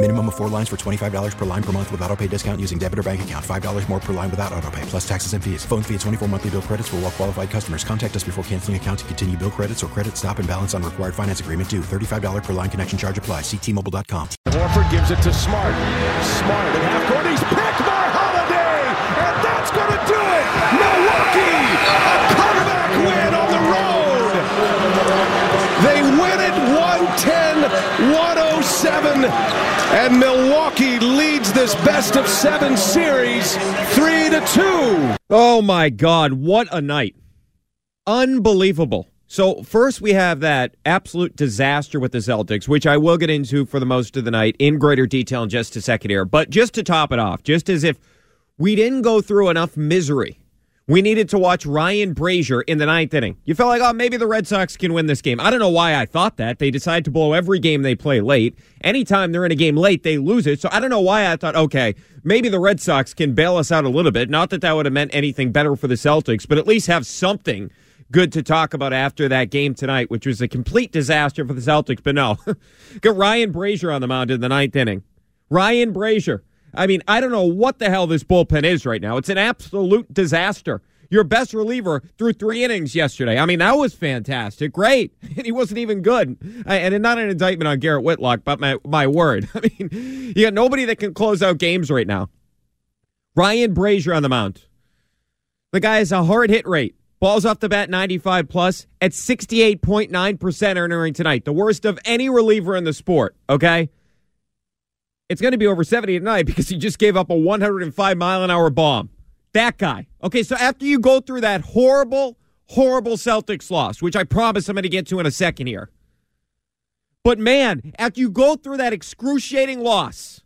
Minimum of four lines for $25 per line per month with auto pay discount using debit or bank account. $5 more per line without auto pay, plus taxes and fees. Phone fee at 24 monthly bill credits for all well qualified customers. Contact us before canceling account to continue bill credits or credit stop and balance on required finance agreement due. $35 per line connection charge apply. Ctmobile.com. Horford gives it to Smart. Smart at half court. He's picked by Holiday, and that's going to do it. Milwaukee, a comeback win on the road. They win it 110 107, and Milwaukee leads this best of seven series 3 to 2. Oh my God, what a night. Unbelievable. So, first we have that absolute disaster with the Celtics, which I will get into for the most of the night in greater detail in just a second here. But just to top it off, just as if we didn't go through enough misery, we needed to watch Ryan Brasier in the ninth inning. You felt like, oh, maybe the Red Sox can win this game. I don't know why I thought that. They decide to blow every game they play late. Anytime they're in a game late, they lose it. So I don't know why I thought, okay, maybe the Red Sox can bail us out a little bit. Not that that would have meant anything better for the Celtics, but at least have something good to talk about after that game tonight, which was a complete disaster for the Celtics. But no, got Ryan Brasier on the mound in the ninth inning. Ryan Brasier. I mean, I don't know what the hell this bullpen is right now. It's an absolute disaster. Your best reliever threw three innings yesterday. I mean, that was fantastic. Great. And he wasn't even good. And not an indictment on Garrett Whitlock, but my, my word. I mean, you got nobody that can close out games right now. Ryan Brasier on the mound. The guy has a hard hit rate. Balls off the bat 95 plus at 68.9% earning tonight. The worst of any reliever in the sport, okay? It's going to be over 70 tonight because he just gave up a 105 mile an hour bomb. That guy. Okay, so after you go through that horrible, horrible Celtics loss, which I promise I'm going to get to in a second here. But man, after you go through that excruciating loss,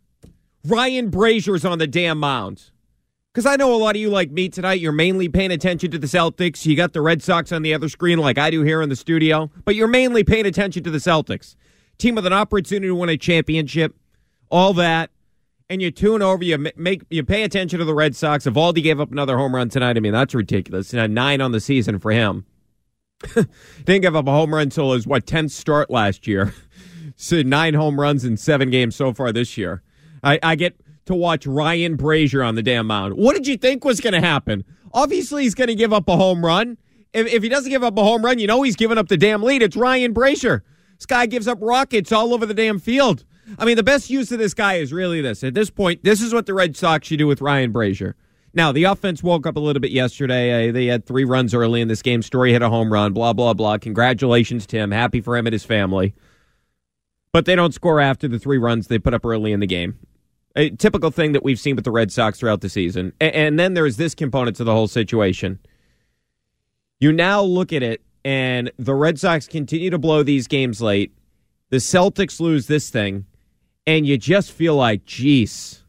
Ryan Brasier's on the damn mound. Because I know a lot of you, like me tonight, you're mainly paying attention to the Celtics. You got the Red Sox on the other screen, like I do here in the studio, but you're mainly paying attention to the Celtics. Team with an opportunity to win a championship, all that. And you tune over, you make, you pay attention to the Red Sox. Eovaldi gave up another home run tonight. I mean, that's ridiculous. nine on the season for him. Didn't give up a home run until his what tenth start last year. so nine home runs in seven games so far this year. I, I get to watch Ryan Brasier on the damn mound. What did you think was going to happen? Obviously, he's going to give up a home run. If, if he doesn't give up a home run, you know he's giving up the damn lead. It's Ryan Brasier. This guy gives up rockets all over the damn field. I mean, the best use of this guy is really this. At this point, this is what the Red Sox should do with Ryan Brasier. Now, the offense woke up a little bit yesterday. Uh, they had three runs early in this game. Story hit a home run, blah, blah, blah. Congratulations to him. Happy for him and his family. But they don't score after the three runs they put up early in the game. A typical thing that we've seen with the Red Sox throughout the season. And, and then there's this component to the whole situation. You now look at it, and the Red Sox continue to blow these games late. The Celtics lose this thing, and you just feel like, geez,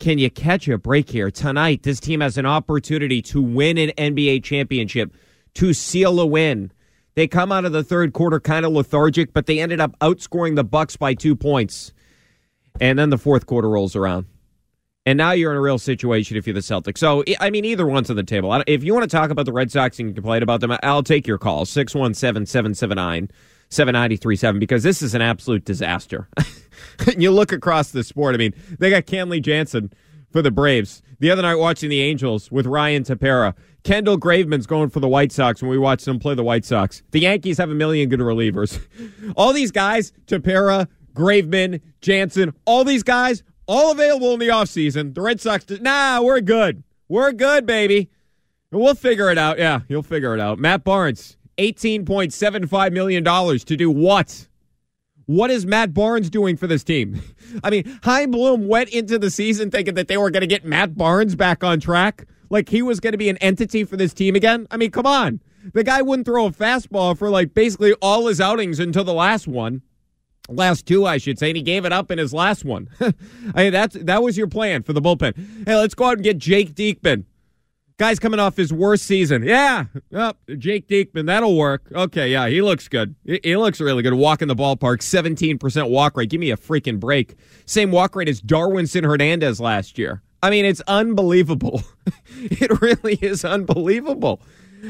can you catch a break here? Tonight, this team has an opportunity to win an NBA championship, to seal a win. They come out of the third quarter kind of lethargic, but they ended up outscoring the Bucks by two points. And then the fourth quarter rolls around. And now you're in a real situation if you're the Celtics. So, I mean, either one's on the table. If you want to talk about the Red Sox and complain about them, I'll take your call 617 779 7937 because this is an absolute disaster. you look across the sport. I mean, they got Kenley Jansen for the Braves. The other night, watching the Angels with Ryan Tepera. Kendall Graveman's going for the White Sox when we watched them play the White Sox. The Yankees have a million good relievers. All these guys, Tepera, Graveman, Jansen, all these guys, all available in the offseason. The Red Sox, nah, we're good. We're good, baby. We'll figure it out. Yeah, you'll figure it out. Matt Barnes, $18.75 million to do what? What is Matt Barnes doing for this team? I mean, Chaim Bloom went into the season thinking that they were going to get Matt Barnes back on track, like he was going to be an entity for this team again. I mean, come on. The guy wouldn't throw a fastball for like basically all his outings until the last one. Last two, I should say, and he gave it up in his last one. I mean, that's that was your plan for the bullpen. Hey, let's go out and get Jake Diekman. Guy's coming off his worst season. Yeah, oh, Jake Diekman, that'll work. Okay, yeah, he looks good. He, looks really good. Walk in the ballpark, 17% walk rate. Give me a freaking break. Same walk rate as Darwinzon Hernandez last year. I mean, it's unbelievable. it really is unbelievable.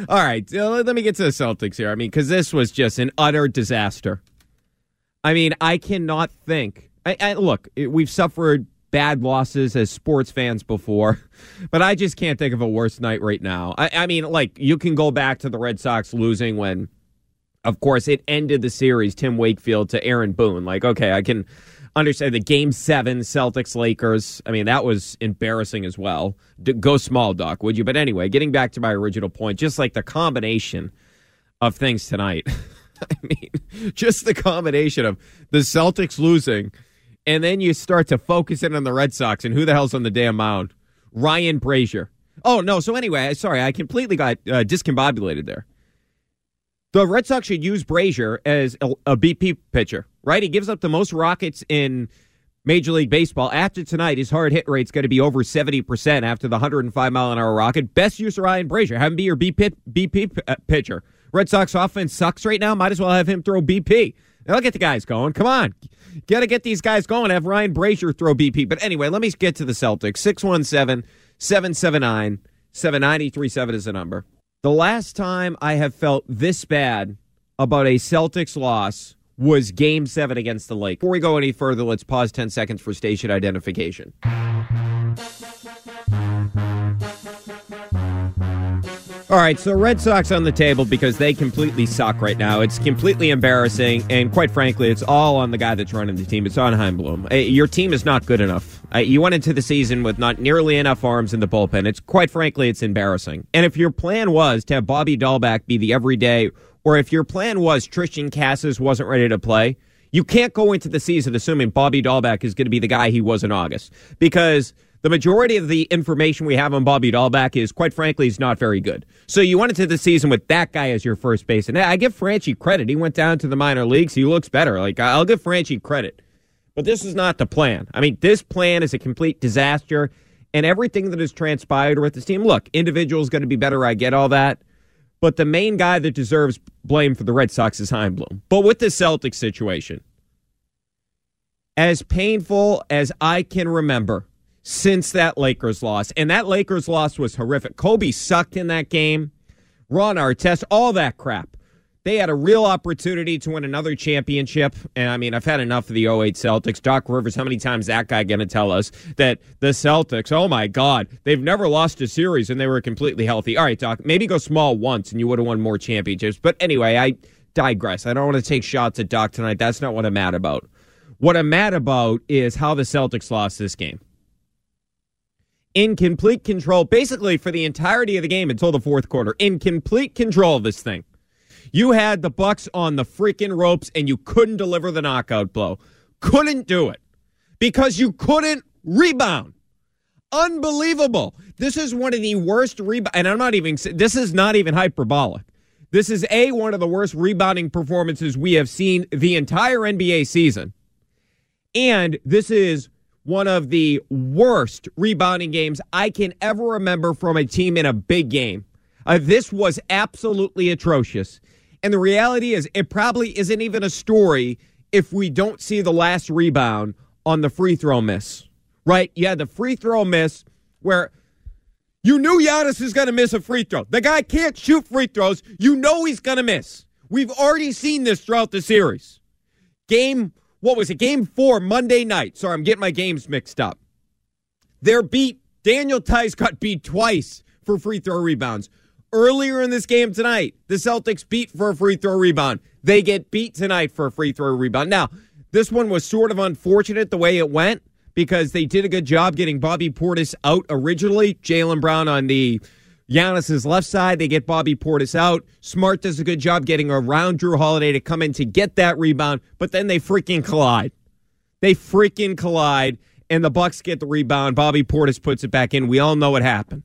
All right, uh, let me get to the Celtics here. I mean, because this was just an utter disaster. I mean, I cannot think. I, I, look, we've suffered bad losses as sports fans before, but I just can't think of a worse night right now. I, I mean, like you can go back to the Red Sox losing when, of course, it ended the series. Tim Wakefield to Aaron Boone. Like, okay, I can understand the Game Seven Celtics Lakers. I mean, that was embarrassing as well. D- go small, Doc, would you? But anyway, getting back to my original point, just like the combination of things tonight. I mean, just the combination of the Celtics losing, and then you start to focus in on the Red Sox and who the hell's on the damn mound? Ryan Brasier. Oh no! So anyway, sorry, I completely got uh, discombobulated there. The Red Sox should use Brasier as a, a BP pitcher, right? He gives up the most rockets in Major League Baseball. After tonight, his hard hit rate's going to be over 70% after the 105 mile an hour rocket. Best use of Ryan Brasier. Have him be your BP, BP uh, pitcher. Red Sox offense sucks right now. Might as well have him throw BP. They'll get the guys going. Come on. Got to get these guys going. Have Ryan Brasier throw BP. But anyway, let me get to the Celtics. 617 779 7937 is the number. The last time I have felt this bad about a Celtics loss was game seven against the Lake. Before we go any further, let's pause 10 seconds for station identification. All right, so Red Sox on the table because they completely suck right now. It's completely embarrassing, and quite frankly, it's all on the guy that's running the team. It's on Chaim Bloom. Your team is not good enough. You went into the season with not nearly enough arms in the bullpen. It's quite frankly, it's embarrassing. And if your plan was to have Bobby Dalbec be the everyday, or if your plan was Triston Casas wasn't ready to play, you can't go into the season assuming Bobby Dalbec is going to be the guy he was in August because the majority of the information we have on Bobby Dalbec is, quite frankly, is not very good. So you went into the season with that guy as your first base. And I give Franchy credit. He went down to the minor leagues. He looks better. Like, I'll give Franchy credit. But this is not the plan. I mean, this plan is a complete disaster. And everything that has transpired with this team, look, individual's going to be better. I get all that. But the main guy that deserves blame for the Red Sox is Chaim Bloom. But with the Celtics situation, as painful as I can remember, since that Lakers loss. And that Lakers loss was horrific. Kobe sucked in that game. Ron Artest, all that crap. They had a real opportunity to win another championship. And I mean, I've had enough of the 08 Celtics. Doc Rivers, how many times that guy going to tell us that the Celtics, oh my God, they've never lost a series and they were completely healthy. All right, Doc, maybe go small once and you would have won more championships. But anyway, I digress. I don't want to take shots at Doc tonight. That's not what I'm mad about. What I'm mad about is how the Celtics lost this game in complete control, basically for the entirety of the game until the fourth quarter, in complete control of this thing. You had the Bucks on the freaking ropes and you couldn't deliver the knockout blow. Couldn't do it because you couldn't rebound. Unbelievable. This is one of the worst rebound and I'm not even this is not even hyperbolic. This is a one of the worst rebounding performances we have seen the entire NBA season. And this is one of the worst rebounding games I can ever remember from a team in a big game. Uh, this was absolutely atrocious. And the reality is, it probably isn't even a story if we don't see the last rebound on the free throw miss, right? Yeah, the free throw miss where you knew Giannis is going to miss a free throw. The guy can't shoot free throws. You know he's going to miss. We've already seen this throughout the series. Game what was it? Game four, Monday night. Sorry, I'm getting my games mixed up. They're beat. Daniel Theis got beat twice for free throw rebounds. Earlier in this game tonight, the Celtics beat for a free throw rebound. They get beat tonight for a free throw rebound. Now, this one was sort of unfortunate the way it went because they did a good job getting Bobby Portis out originally. Jaylen Brown on the Giannis's left side. They get Bobby Portis out. Smart does a good job getting around Jrue Holiday to come in to get that rebound, but then they freaking collide. They freaking collide, and the Bucks get the rebound. Bobby Portis puts it back in. We all know what happened.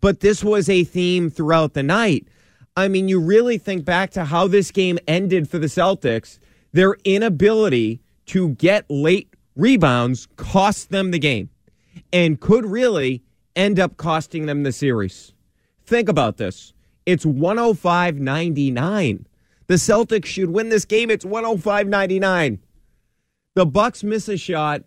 But this was a theme throughout the night. I mean, you really think back to how this game ended for the Celtics. Their inability to get late rebounds cost them the game and could really end up costing them the series. Think about this. It's 105.99. The Celtics should win this game. It's 105.99. The Bucks miss a shot.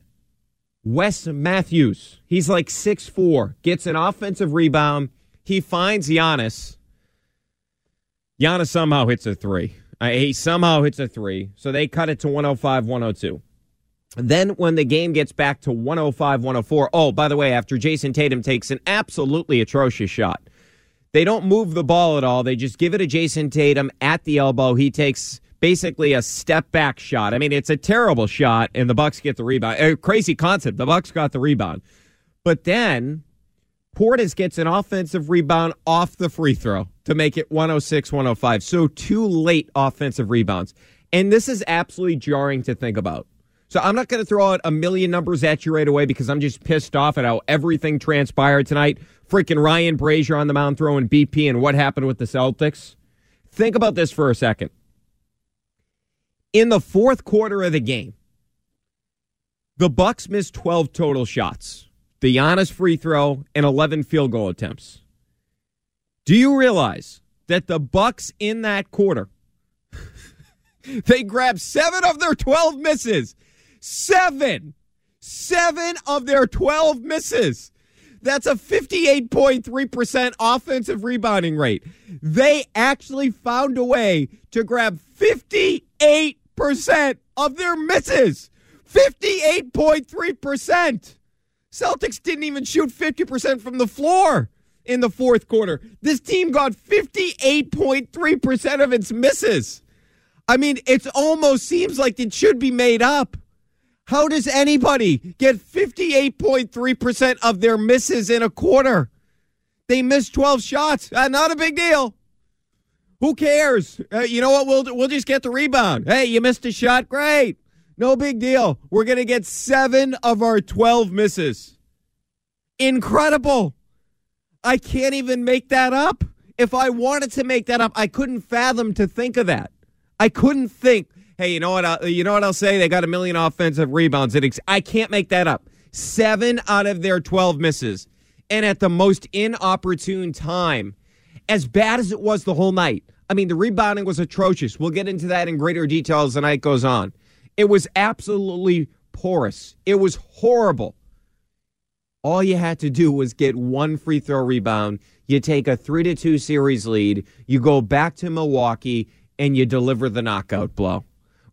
Wes Matthews, he's like six four, gets an offensive rebound. He finds Giannis. Giannis somehow hits a three. Uh, he somehow hits a three. So they cut it to 105 102. Then when the game gets back to 105 104, oh, by the way, after Jayson Tatum takes an absolutely atrocious shot, they don't move the ball at all. They just give it to Jayson Tatum at the elbow. He takes basically a step back shot. I mean, it's a terrible shot, and the Bucks get the rebound. A crazy concept. The Bucks got the rebound, but then Portis gets an offensive rebound off the free throw to make it 106 105. So two late offensive rebounds. And this is absolutely jarring to think about. So I'm not going to throw out a million numbers at you right away because I'm just pissed off at how everything transpired tonight. Freaking Ryan Brasier on the mound throwing BP and what happened with the Celtics. Think about this for a second. In the fourth quarter of the game, the Bucks missed 12 total shots. The Giannis free throw and 11 field goal attempts. Do you realize that the Bucks in that quarter they grabbed 7 of their 12 misses. 7. 7 of their 12 misses. That's a 58.3% offensive rebounding rate. They actually found a way to grab 58% of their misses. 58.3%. Celtics didn't even shoot 50% from the floor in the fourth quarter. This team got 58.3% of its misses. I mean, it almost seems like it should be made up. How does anybody get 58.3% of their misses in a quarter? They missed 12 shots. Uh, not a big deal. Who cares? Uh, you know what? We'll we'll just get the rebound. Hey, you missed a shot. Great. No big deal. We're going to get 7 of our 12 misses. Incredible. I can't even make that up. If I wanted to make that up, I couldn't fathom to think of that. I couldn't think hey, you know what? I'll, you know what I'll say? They got a million offensive rebounds. It, I can't make that up. Seven out of their 12 misses. And at the most inopportune time, as bad as it was the whole night. I mean, the rebounding was atrocious. We'll get into that in greater detail as the night goes on. It was absolutely porous. It was horrible. All you had to do was get one free throw rebound. You take a 3 to 2 series lead. You go back to Milwaukee and you deliver the knockout blow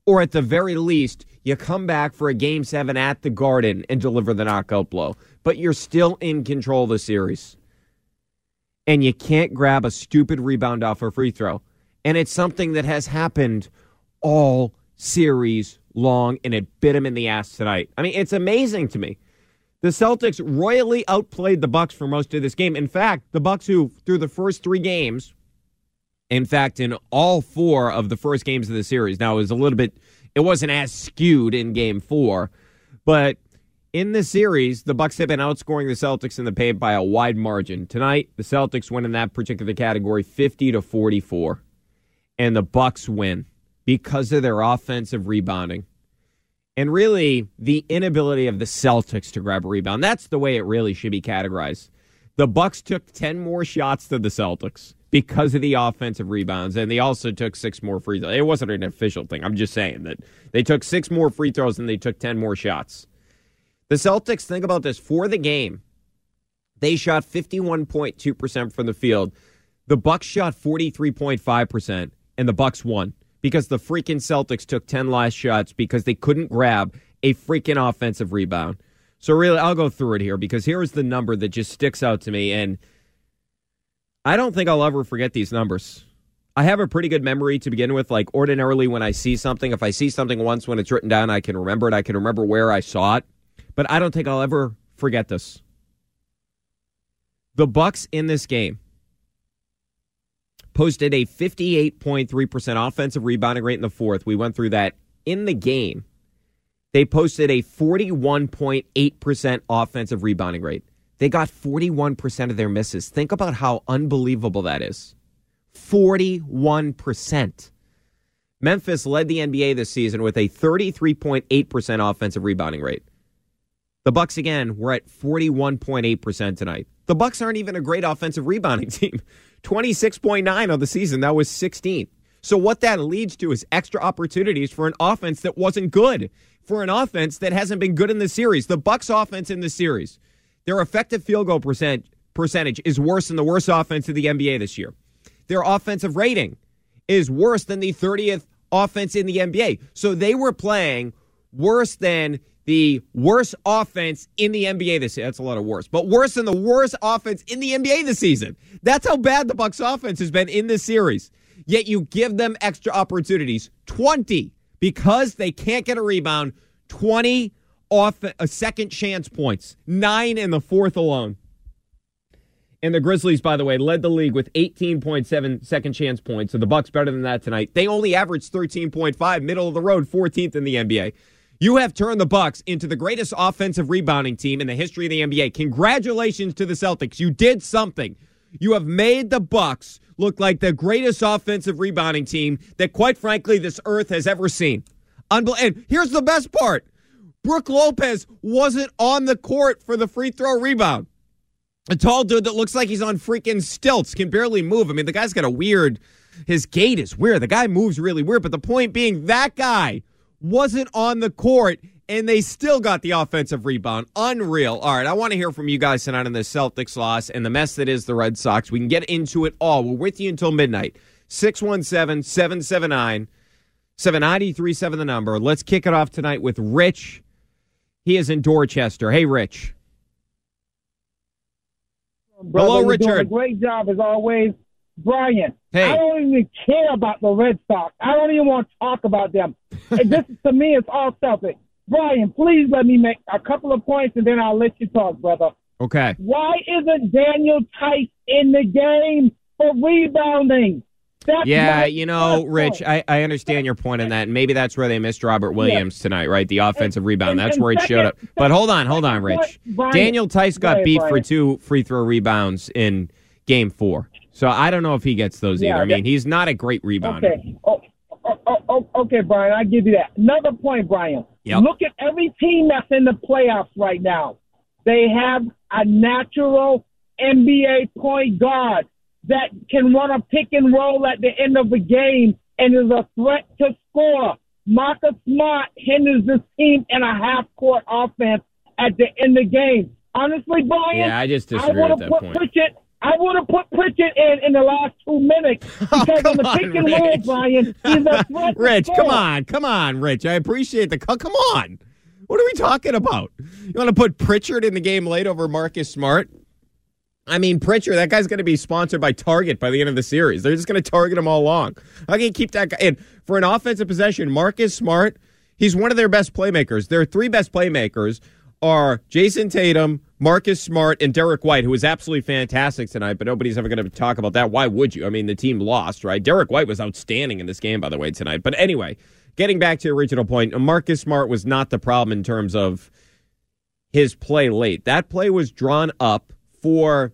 or at the very least, you come back for a game seven at the Garden and deliver the knockout blow. But you're still in control of the series. And you can't grab a stupid rebound off a free throw. And it's something that has happened all series long, and it bit him in the ass tonight. I mean, it's amazing to me. The Celtics royally outplayed the Bucks for most of this game. In fact, the Bucks, who through the first three games in fact, in all four of the first games of the series, now it was a little bit, it wasn't as skewed in game four, but in the series, the Bucks have been outscoring the Celtics in the paint by a wide margin. Tonight, the Celtics win in that particular category 50 to 44. And the Bucks win because of their offensive rebounding. And really, the inability of the Celtics to grab a rebound. That's the way it really should be categorized. The Bucks took 10 more shots than the Celtics because of the offensive rebounds, and they also took six more free throws. It wasn't an official thing. I'm just saying that they took six more free throws and they took 10 more shots. The Celtics, think about this for the game, they shot 51.2% from the field. The Bucks shot 43.5%, and the Bucks won because the freaking Celtics took 10 last shots because they couldn't grab a freaking offensive rebound. So really, I'll go through it here because here is the number that just sticks out to me and – I don't think I'll ever forget these numbers. I have a pretty good memory to begin with. Like, ordinarily, when I see something, if I see something once when it's written down, I can remember it. I can remember where I saw it. But I don't think I'll ever forget this. The Bucks in this game posted a 58.3% offensive rebounding rate in the fourth. We went through that in the game. They posted a 41.8% offensive rebounding rate. They got 41% of their misses. Think about how unbelievable that is. 41%. Memphis led the NBA this season with a 33.8% offensive rebounding rate. The Bucks again were at 41.8% tonight. The Bucks aren't even a great offensive rebounding team. 26.9 on the season. That was 16th. So what that leads to is extra opportunities for an offense that wasn't good, for an offense that hasn't been good in the series. The Bucks offense in the series, their effective field goal percent percentage is worse than the worst offense of the NBA this year. Their offensive rating is worse than the 30th offense in the NBA. So they were playing worse than the worst offense in the NBA this year. That's a lot of worse, but worse than the worst offense in the NBA this season. That's how bad the Bucks offense has been in this series. Yet you give them extra opportunities. 20 because they can't get a rebound. 20 off a second chance points. 9 in the fourth alone. And the Grizzlies, by the way, led the league with 18.7 second chance points. So the Bucks better than that tonight. They only averaged 13.5, middle of the road, 14th in the NBA. You have turned the Bucks into the greatest offensive rebounding team in the history of the NBA. Congratulations to the Celtics. You did something. You have made the Bucks look like the greatest offensive rebounding team that quite frankly this earth has ever seen. Unbel- and here's the best part. Brook Lopez wasn't on the court for the free throw rebound. A tall dude that looks like he's on freaking stilts, can barely move. I mean, the guy's got a weird, his gait is weird. The guy moves really weird. But the point being, that guy wasn't on the court and they still got the offensive rebound. Unreal. All right, I want to hear from you guys tonight on the Celtics loss and the mess that is the Red Sox. We can get into it all. We're with you until midnight. 617 779 7937, the number. Let's kick it off tonight with Rich. He is in Dorchester. Hey, Rich. Brother, Hello, Richard. Great job as always, Brian. Hey. I don't even care about the Red Sox. I don't even want to talk about them. This to me is all Celtic. Brian, please let me make a couple of points and then I'll let you talk, brother. Okay. Why isn't Daniel Theis in the game for rebounding? That's Yeah, you know, Rich. I, I understand your point on that. And maybe that's where they missed Robert Williams tonight, right? The offensive rebound. and- That's and where it showed up. But hold on, hold on, Rich. Brian. Daniel Theis got ahead, beat for two free throw rebounds in game four. So I don't know if he gets those Yeah, either. I mean, that- he's not a great rebounder. Okay. Oh, oh, oh, oh, okay, Brian, I give you that. Another point, Brian. Yep. Look at every team that's in the playoffs right now. They have a natural NBA point guard that can run a pick and roll at the end of the game and is a threat to score. Marcus Smart hinders this team in a half court offense at the end of the game. Honestly, Brian, Yeah, I just disagree I with that put point. Pritchard. I would have put Pritchard in in the last two minutes oh, because on the pick on, and roll, Rich. Brian, he's a threat Rich, come on, come on, Rich. I appreciate the co- come on. What are we talking about? You want to put Pritchard in the game late over Marcus Smart? I mean, Pritchard, that guy's going to be sponsored by Target by the end of the series. They're just going to target him all along. How can you keep that guy? And for an offensive possession, Marcus Smart, he's one of their best playmakers. Their three best playmakers are Jayson Tatum, Marcus Smart, and Derrick White, who was absolutely fantastic tonight, but nobody's ever going to talk about that. Why would you? I mean, the team lost, right? Derrick White was outstanding in this game, by the way, tonight. But anyway, getting back to your original point, Marcus Smart was not the problem in terms of his play late. That play was drawn up for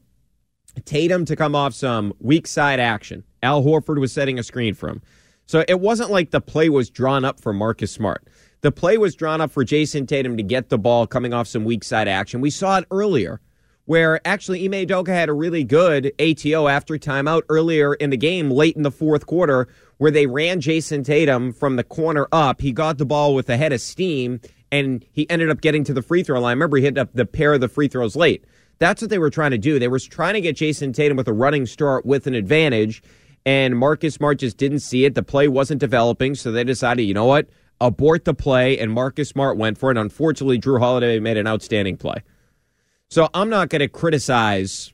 Tatum to come off some weak side action. Al Horford was setting a screen for him. So it wasn't like the play was drawn up for Marcus Smart. The play was drawn up for Jayson Tatum to get the ball coming off some weak side action. We saw it earlier where actually Ime Udoka had a really good ATO after timeout earlier in the game, late in the fourth quarter, where they ran Jayson Tatum from the corner up. He got the ball with a head of steam, and he ended up getting to the free throw line. Remember, he hit up the pair of the free throws late. That's what they were trying to do. They were trying to get Jayson Tatum with a running start with an advantage, and Marcus Smart just didn't see it. The play wasn't developing, so they decided, you know what? Abort the play, and Marcus Smart went for it. Unfortunately, Jrue Holiday made an outstanding play. So I'm not going to criticize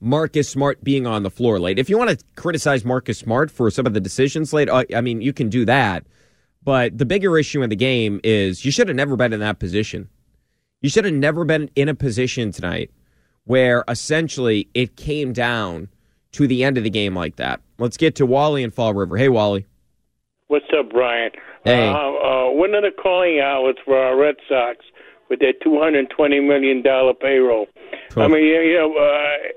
Marcus Smart being on the floor late. If you want to criticize Marcus Smart for some of the decisions late, uh, I mean, you can do that. But the bigger issue in the game is you should have never been in that position. You should have never been in a position tonight where essentially it came down to the end of the game like that. Let's get to Wally in Fall River. Hey, Wally. What's up, Brian? Hey. Uh, uh, when are the calling hours for our Red Sox with their two hundred twenty million dollar payroll? Cool. I mean, you, know, uh,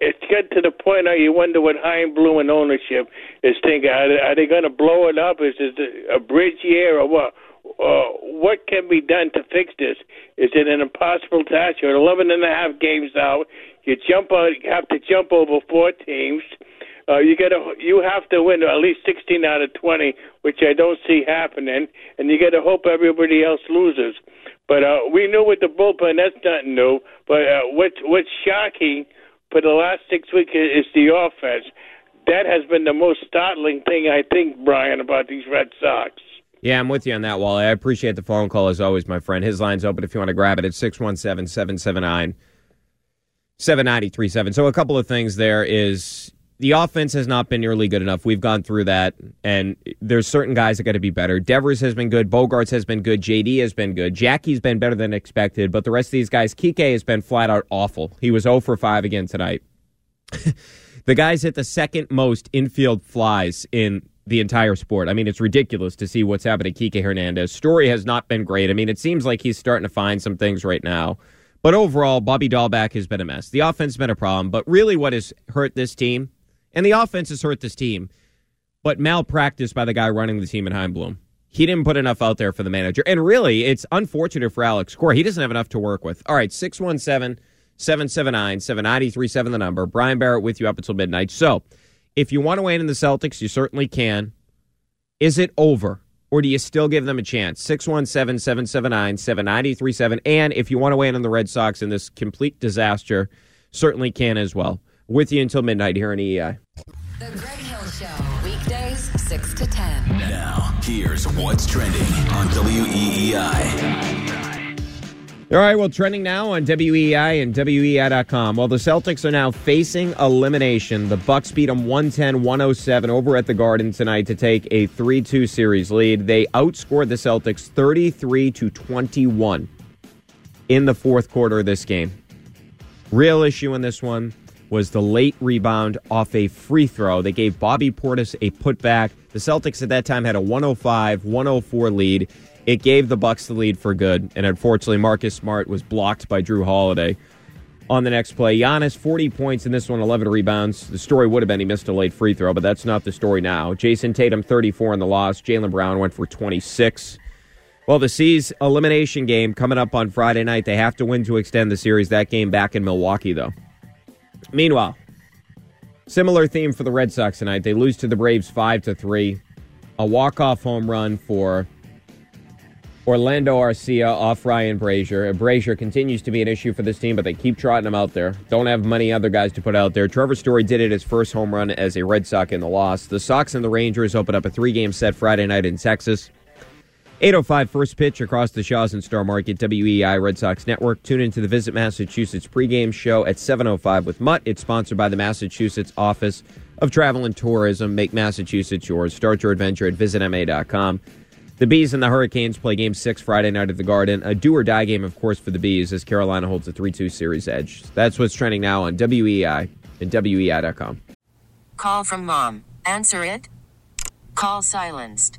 it's get to the point now you wonder what Chaim Bloom and ownership is thinking. Are they, are they going to blow it up? Is it a bridge year or what? Uh, what can be done to fix this? Is it an impossible task? You're 11 and a half games out. You jump out. You have to jump over four teams. Uh, you got to you have to win at least 16 out of 20, which I don't see happening, and you got to hope everybody else loses. But uh, we knew with the bullpen that's nothing new. But uh, what's what's shocking for the last six weeks is the offense. That has been the most startling thing I think, Brian, about these Red Sox. Yeah, I'm with you on that, Wally. I appreciate the phone call as always, my friend. His line's open if you want to grab it at 617 779 7937. So, a couple of things there is the offense has not been nearly good enough. We've gone through that, and there's certain guys that got to be better. Devers has been good. Bogaerts has been good. JD has been good. Jackie's been better than expected, but the rest of these guys, Kike has been flat out awful. He was 0 for 5 again tonight. the guys hit the second most infield flies in the entire sport. I mean, it's ridiculous to see what's happened to Kike Hernandez. Story has not been great. I mean, it seems like he's starting to find some things right now. But overall, Bobby Dalbec has been a mess. The offense has been a problem. But really, what has hurt this team, and the offense has hurt this team, but malpractice by the guy running the team in Chaim Bloom. He didn't put enough out there for the manager. And really, it's unfortunate for Alex Cora. He doesn't have enough to work with. All right, 617 779 7937, the number. Brian Barrett with you up until midnight. So, if you want to win in the Celtics, you certainly can. Is it over? Or do you still give them a chance? 617 779 7937. And if you want to win on the Red Sox in this complete disaster, certainly can as well. With you until midnight here in E EEI. The Greg Hill Show, weekdays 6 to 10. Now, here's what's trending on WEEI. All right, well, trending now on WEEI and WEEI.com. Well, the Celtics are now facing elimination. The Bucks beat them 110-107 over at the Garden tonight to take a 3-2 series lead. They outscored the Celtics 33 to 21 in the fourth quarter of this game. Real issue in this one was the late rebound off a free throw. They gave Bobby Portis a putback. The Celtics at that time had a 105-104 lead. It gave the Bucks the lead for good, and unfortunately, Marcus Smart was blocked by Jrue Holiday. On the next play, Giannis 40 points in this one, 11 rebounds. The story would have been he missed a late free throw, but that's not the story now. Jayson Tatum 34 in the loss. Jaylen Brown went for 26. Well, the C's elimination game coming up on Friday night. They have to win to extend the series. That game back in Milwaukee, though. Meanwhile, similar theme for the Red Sox tonight. They lose to the Braves five to three. A walk-off home run for Orlando Arcia off Ryan Brasier. Brasier continues to be an issue for this team, but they keep trotting him out there. Don't have many other guys to put out there. Trevor Story did it his first home run as a Red Sox in the loss. The Sox and the Rangers open up a three-game set Friday night in Texas. 805 first pitch across the Shaws and Star Market, WEEI Red Sox Network. Tune into the Visit Massachusetts pregame show at 705 with Mutt. It's sponsored by the Massachusetts Office of Travel and Tourism. Make Massachusetts yours. Start your adventure at visitma.com. The Bees and the Hurricanes play game six Friday night at the Garden. A do or die game, of course, for the Bees as Carolina holds a 3 2 series edge. That's what's trending now on WEEI and WEEI.com. Call from mom. Answer it. Call silenced.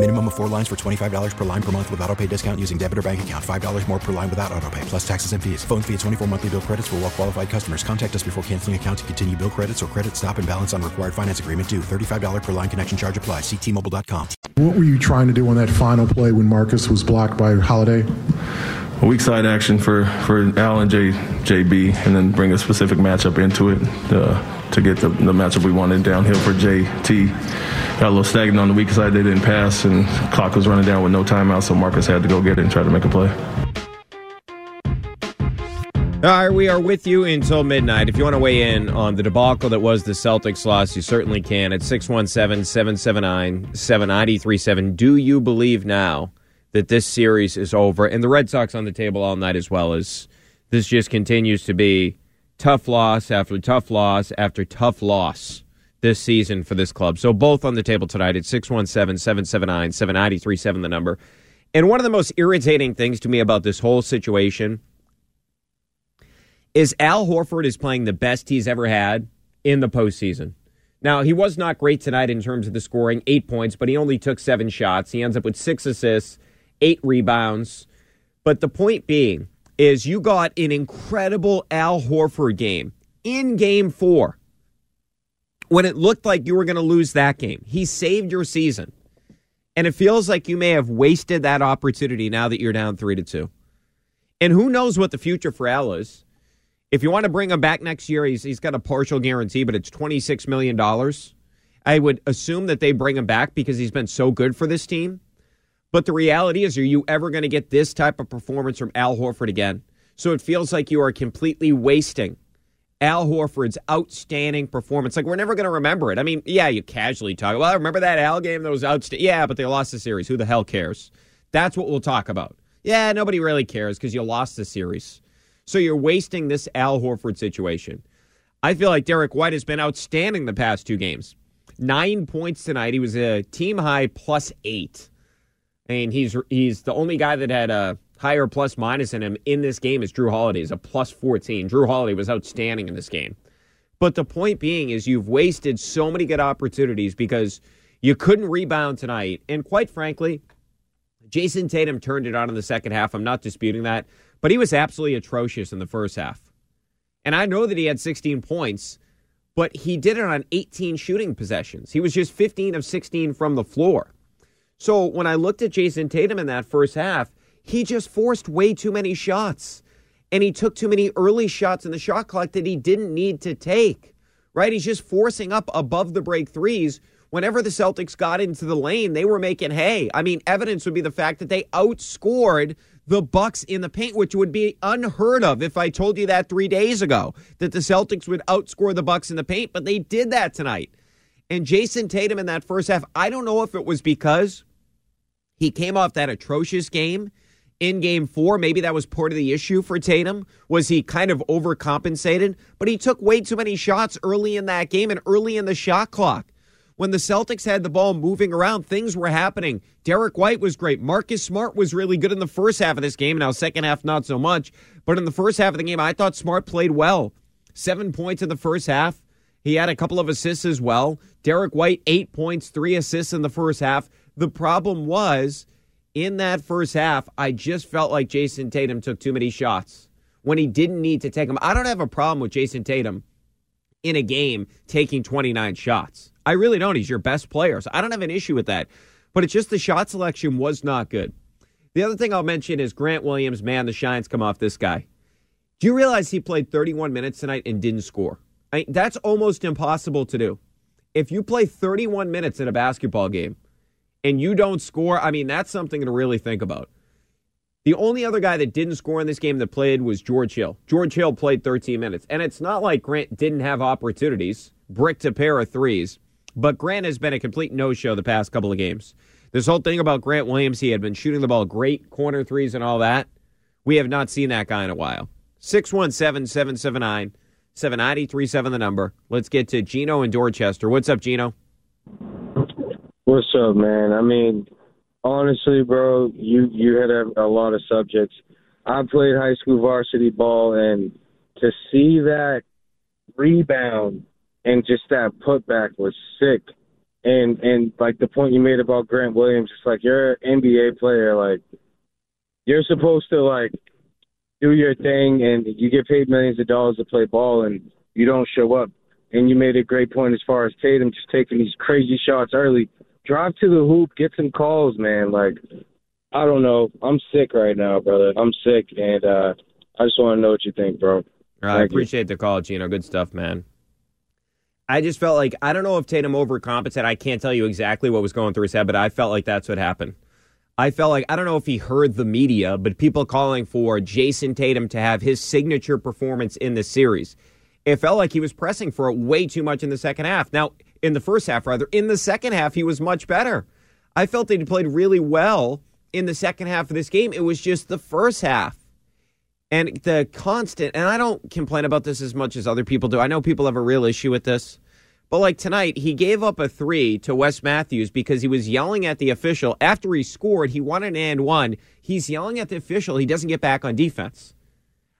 Minimum of four lines for $25 per line per month with auto pay discount using debit or bank account. $5 more per line without auto pay, plus taxes and fees. Phone fee at 24 monthly bill credits for all well qualified customers. Contact us before canceling account to continue bill credits or credit stop and balance on required finance agreement due. $35 per line connection charge apply. Ctmobile.com. What were you trying to do on that final play when Marcus was blocked by Holiday? weak side action for, for Al and J, JB, and then bring a specific matchup into it uh, to get the, the matchup we wanted downhill for JT. Got a little stagnant on the weak side. They didn't pass, and clock was running down with no timeout, so Marcus had to go get it and try to make a play. All right, we are with you until midnight. If you want to weigh in on the debacle that was the Celtics loss, you certainly can at 617 779 7937. Do you believe now that this series is over? And the Red Sox on the table all night as well as this just continues to be tough loss after tough loss after tough loss this season for this club. So both on the table tonight at 617 779 7937, the number. And one of the most irritating things to me about this whole situation is Al Horford is playing the best he's ever had in the postseason. Now, he was not great tonight in terms of the scoring, eight points, but he only took seven shots. He ends up with six assists, eight rebounds. But the point being is you got an incredible Al Horford game in game four when it looked like you were going to lose that game. He saved your season. And it feels like you may have wasted that opportunity now that you're down three to two. And who knows what the future for Al is. If you want to bring him back next year, he's, he's got a partial guarantee, but it's $26 million. I would assume that they bring him back because he's been so good for this team. But the reality is, are you ever going to get this type of performance from Al Horford again? So it feels like you are completely wasting Al Horford's outstanding performance. Like, we're never going to remember it. I mean, yeah, you casually talk, well, I remember that Al game that was outstanding? Yeah, but they lost the series. Who the hell cares? That's what we'll talk about. Yeah, nobody really cares because you lost the series. So you're wasting this Al Horford situation. I feel like Derrick White has been outstanding the past two games. Nine points tonight. He was a team high plus eight. And he's he's the only guy that had a higher plus minus in him in this game is Jrue Holiday. Is a plus 14. Jrue Holiday was outstanding in this game. But the point being is you've wasted so many good opportunities because you couldn't rebound tonight. And quite frankly, Jayson Tatum turned it on in the second half. I'm not disputing that. But he was absolutely atrocious in the first half. And I know that he had 16 points, but he did it on 18 shooting possessions. He was just 15 of 16 from the floor. So when I looked at Jayson Tatum in that first half, he just forced way too many shots. And he took too many early shots in the shot clock that he didn't need to take. Right? He's just forcing up above the break threes. Whenever the Celtics got into the lane, they were making hay. I mean, evidence would be the fact that they outscored the Bucks in the paint, which would be unheard of if I told you that three days ago that the Celtics would outscore the Bucks in the paint, but they did that tonight. And Jayson Tatum in that first half, I don't know if it was because he came off that atrocious game in game four. Maybe that was part of the issue for Tatum. Was he kind of overcompensated? But he took way too many shots early in that game and early in the shot clock when the Celtics had the ball moving around, things were happening. Derrick White was great. Marcus Smart was really good in the first half of this game. Now, second half, not so much. But in the first half of the game, I thought Smart played well. Seven points in the first half. He had a couple of assists as well. Derrick White, eight points, three assists in the first half. The problem was in that first half, I just felt like Jayson Tatum took too many shots when he didn't need to take them. I don't have a problem with Jayson Tatum in a game taking 29 shots. I really don't. He's your best player. So I don't have an issue with that. But it's just the shot selection was not good. The other thing I'll mention is Grant Williams. Man, the shines come off this guy. Do you realize he played 31 minutes tonight and didn't score? I that's almost impossible to do. If you play 31 minutes in a basketball game and you don't score, I mean, that's something to really think about. The only other guy that didn't score in this game that played was George Hill. George Hill played 13 minutes. And it's not like Grant didn't have opportunities, bricked a pair of threes, but Grant has been a complete no show the past couple of games. This whole thing about Grant Williams, he had been shooting the ball great, corner threes and all that. We have not seen that guy in a while. 617 779 7937, the number. Let's get to Gino in Dorchester. What's up, Gino? What's up, man? I mean, honestly, bro, you you hit a, a lot of subjects. I played high school varsity ball, and to see that rebound and just that putback was sick. And and like the point you made about Grant Williams, it's like you're an NBA player, like you're supposed to like do your thing, and you get paid millions of dollars to play ball, and you don't show up. And you made a great point as far as Tatum just taking these crazy shots early. Drive to the hoop, get some calls, man. Like I don't know. I'm sick right now, brother. I'm sick, and uh I just want to know what you think, bro. I appreciate the call, Gino. Good stuff, man. I just felt like I don't know if Tatum overcompensated. I can't tell you exactly what was going through his head, but I felt like that's what happened. I felt like I don't know if he heard the media, but people calling for Jayson Tatum to have his signature performance in the series. It felt like he was pressing for it way too much in the second half. Now, in the first half, rather, in the second half, he was much better. I felt that he played really well in the second half of this game. It was just the first half. And the constant, and I don't complain about this as much as other people do. I know people have a real issue with this. But like tonight, he gave up a three to Wes Matthews because he was yelling at the official. After he scored, he won an and one. He's yelling at the official. He doesn't get back on defense.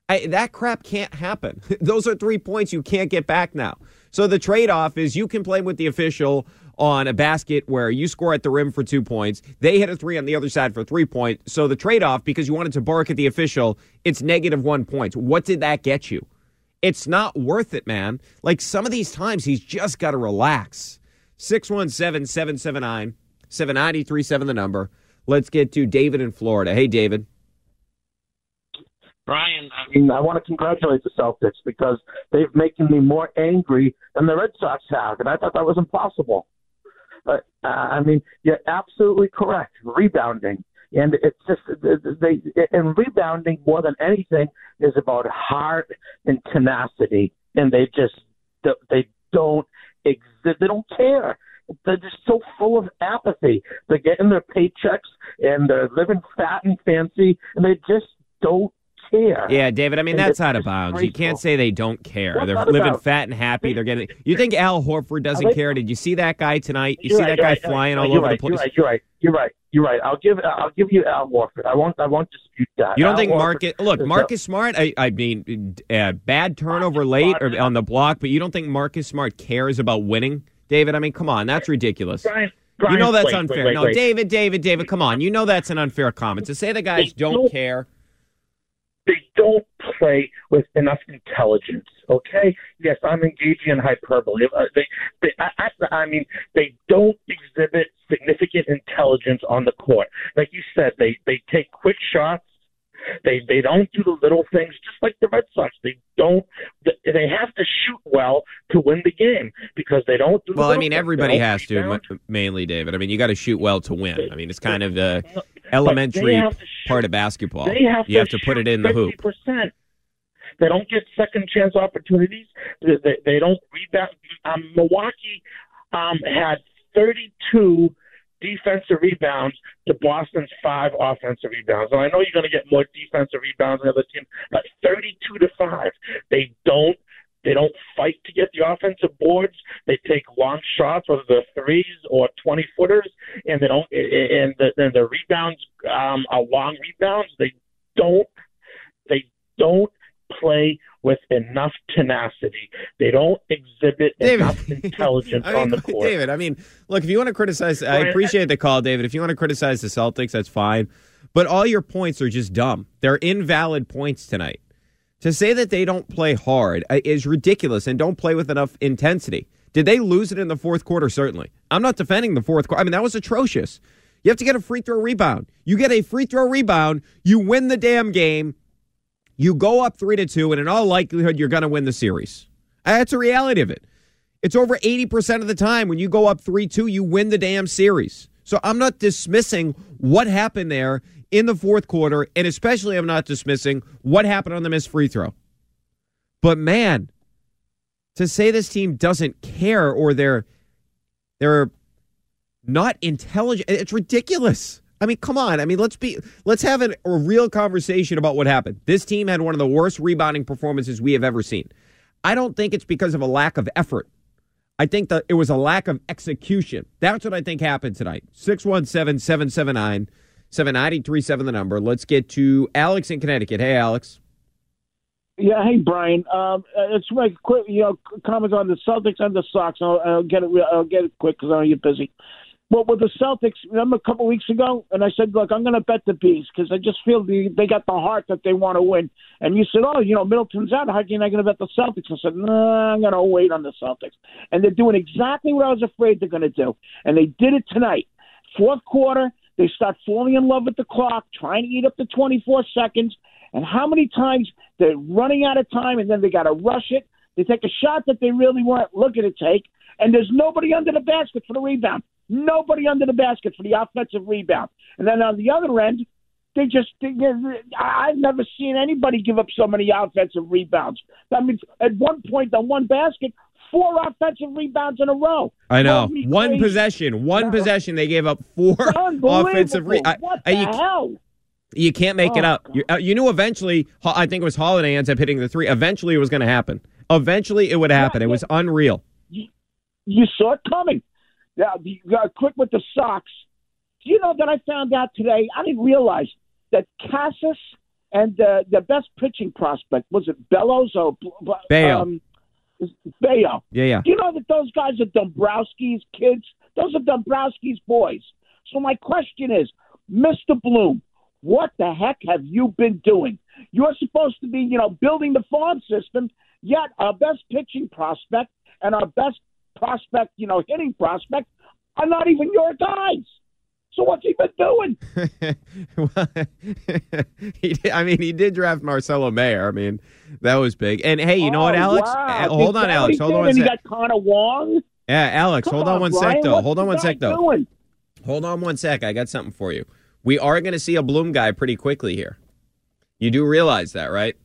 I, that crap can't happen. Those are three points you can't get back now. So the trade off is you can play with the official on a basket where you score at the rim for two points. They hit a three on the other side for three points. So the trade off, because you wanted to bark at the official, it's negative one points. What did that get you? It's not worth it, man. Like some of these times, he's just got to relax. 617 779 7937, the number. Let's get to David in Florida. Hey, David. Brian, I mean, I want to congratulate the Celtics because they've making me more angry than the Red Sox have, and I thought that was impossible. But uh, I mean, you're absolutely correct. Rebounding, and it's just they and rebounding more than anything is about heart and tenacity, and they just they don't exist. They don't care. They're just so full of apathy. They're getting their paychecks and they're living fat and fancy, and they just don't care. Yeah, David. I mean, And that's out of bounds. You can't say they don't care. What's They're living about? fat and happy. They're getting. You think Al Horford doesn't they- care? Did you see that guy tonight? You You're see right, that guy right, flying you're all right, over the you're place? right, You're right. You're right. You're right. I'll give I'll give you Al Horford. I won't I won't dispute that. You don't Al think Horford Marcus? Look, Marcus Smart. I, I mean, uh, bad turnover late or on the block, but you don't think Marcus Smart cares about winning, David? I mean, come on, that's ridiculous. Brian, you know that's wait, unfair. wait, no, wait. David, David, David, come on. You know that's an unfair comment to say the guys don't- care. They don't play with enough intelligence. Okay, yes, I'm engaging in hyperbole. Uh, They, they, I, I, I mean, they don't exhibit significant intelligence on the court. Like you said, they they take quick shots. They they don't do the little things, just like the Red Sox. They don't. They have to shoot well to win the game because they don't do. the Well, I mean, everybody has to, mainly, David. I mean, you got to shoot well to win. I mean, it's kind of the elementary part of basketball. They have you to have to put it in the hoop. percent. They don't get second chance opportunities. They, they, they don't rebound. Um, Milwaukee um, had 32 defensive rebounds to Boston's five offensive rebounds. And I know you're going to get more defensive rebounds than the other team, but 32 to five. They don't. They don't fight to get the offensive boards. They take long shots, whether they're threes or twenty footers, and they don't. And the, and the rebounds um, are long rebounds. They don't. They don't play with enough tenacity. They don't exhibit enough intelligence I mean, on the court. David, I mean, look, if you want to criticize, I appreciate the call, David. If you want to criticize the Celtics, that's fine. But all your points are just dumb. They're invalid points tonight. To say that they don't play hard uh, is ridiculous and don't play with enough intensity. Did they lose it in the fourth quarter? Certainly. I'm not defending the fourth quarter. I mean, that was atrocious. You have to get a free throw rebound. You get a free throw rebound, you win the damn game. You go up three to two, and in all likelihood, you're going to win the series. That's a reality of it. It's over 80% of the time when you go up 3 2, you win the damn series. So I'm not dismissing what happened there in the fourth quarter, and especially I'm not dismissing what happened on the missed free throw. But man, to say this team doesn't care or they're they're not intelligent, it's ridiculous. I mean, come on. I mean, let's be let's have an, a real conversation about what happened. This team had one of the worst rebounding performances we have ever seen. I don't think it's because of a lack of effort. I think that it was a lack of execution. That's what I think happened tonight. 617 779 7937, the number. Let's get to Alex in Connecticut. Hey, Alex. Yeah, hey Brian. Um, uh, it's my quick, you know, comments on the Celtics and the Sox. I'll, I'll get it. I'll get it quick because I know you're busy. But with the Celtics, remember a couple weeks ago, and I said, look, I'm going to bet the bees because I just feel the, they got the heart that they want to win. And you said, oh, you know, Middleton's out. How can you not going to bet the Celtics? I said, no, nah, I'm going to wait on the Celtics. And they're doing exactly what I was afraid they're going to do, and they did it tonight. Fourth quarter, they start falling in love with the clock, trying to eat up the 24 seconds. And how many times they're running out of time, and then they got to rush it. They take a shot that they really weren't looking to take, and there's nobody under the basket for the rebound. Nobody under the basket for the offensive rebound. And then on the other end, they just, they, I've never seen anybody give up so many offensive rebounds. I mean, at one point on one basket, four offensive rebounds in a row. I know. One crazy. possession, one no. possession, they gave up four offensive rebounds. What the you, hell? You can't make oh, it up. You, uh, you, knew eventually, I think it was Holiday ends up hitting the three. Eventually, it was going to happen. Eventually, it would happen. Yeah, it was unreal. You, you saw it coming. Yeah, uh, quick with the Sox. Do you know that I found out today? I didn't realize that Casas and uh, the best pitching prospect was it Bellows or? Um, Bello. Yeah, yeah. Do you know that those guys are Dombrowski's kids? Those are Dombrowski's boys. So my question is, Mr. Bloom, what the heck have you been doing? You're supposed to be, you know, building the farm system, yet our best pitching prospect and our best prospect, you know, hitting prospect, are not even your guys. So what's he been doing? he did, I mean, he did draft Marcelo Mayer. I mean, that was big. And hey, you know oh, what, Alex? Wow. Uh, hold on, Alex. Hold on one sec. He got Connor Wong. Yeah, Alex. Come hold on, on one sec, though. Hold on one sec, though. Doing? Hold on one sec. I got something for you. We are going to see a Bloom guy pretty quickly here. You do realize that, right?